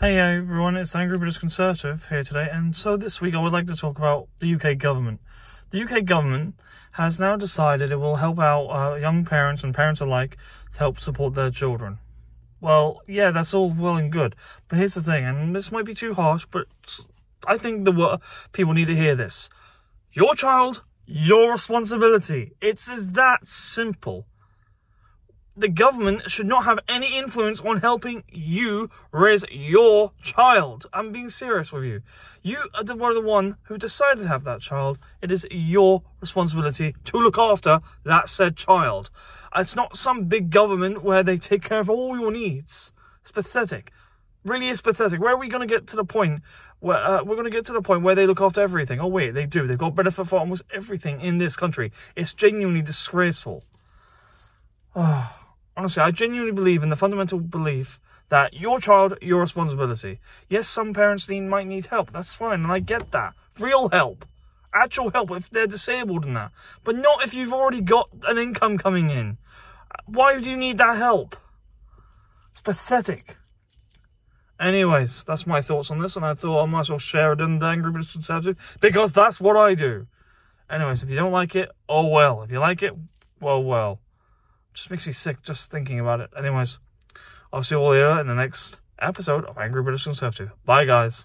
Hey everyone, it's Angry British Conservative here today, and so this week I would like to talk about the UK government. The UK government has now decided it will help out uh, young parents and parents alike to help support their children. Well, yeah, that's all well and good, but here's the thing, and this might be too harsh, but I think the people need to hear this. Your child, your responsibility. It's that simple the government should not have any influence on helping you raise your child. I'm being serious with you. You are the, were the one who decided to have that child. It is your responsibility to look after that said child. It's not some big government where they take care of all your needs. It's pathetic. Really is pathetic. Where are we going to get to the point where uh, we're going to get to the point where they look after everything? Oh wait, they do. They've got benefit for almost everything in this country. It's genuinely disgraceful. Oh. Honestly, I genuinely believe in the fundamental belief that your child, your responsibility. Yes, some parents need, might need help. That's fine, and I get that. Real help. Actual help if they're disabled and that. But not if you've already got an income coming in. Why do you need that help? It's pathetic. Anyways, that's my thoughts on this, and I thought I might as well share it in the Angry British Conservative, because that's what I do. Anyways, if you don't like it, oh well. If you like it, well, well. Just makes me sick just thinking about it. Anyways, I'll see you all here in the next episode of Angry British Conservative. Bye, guys.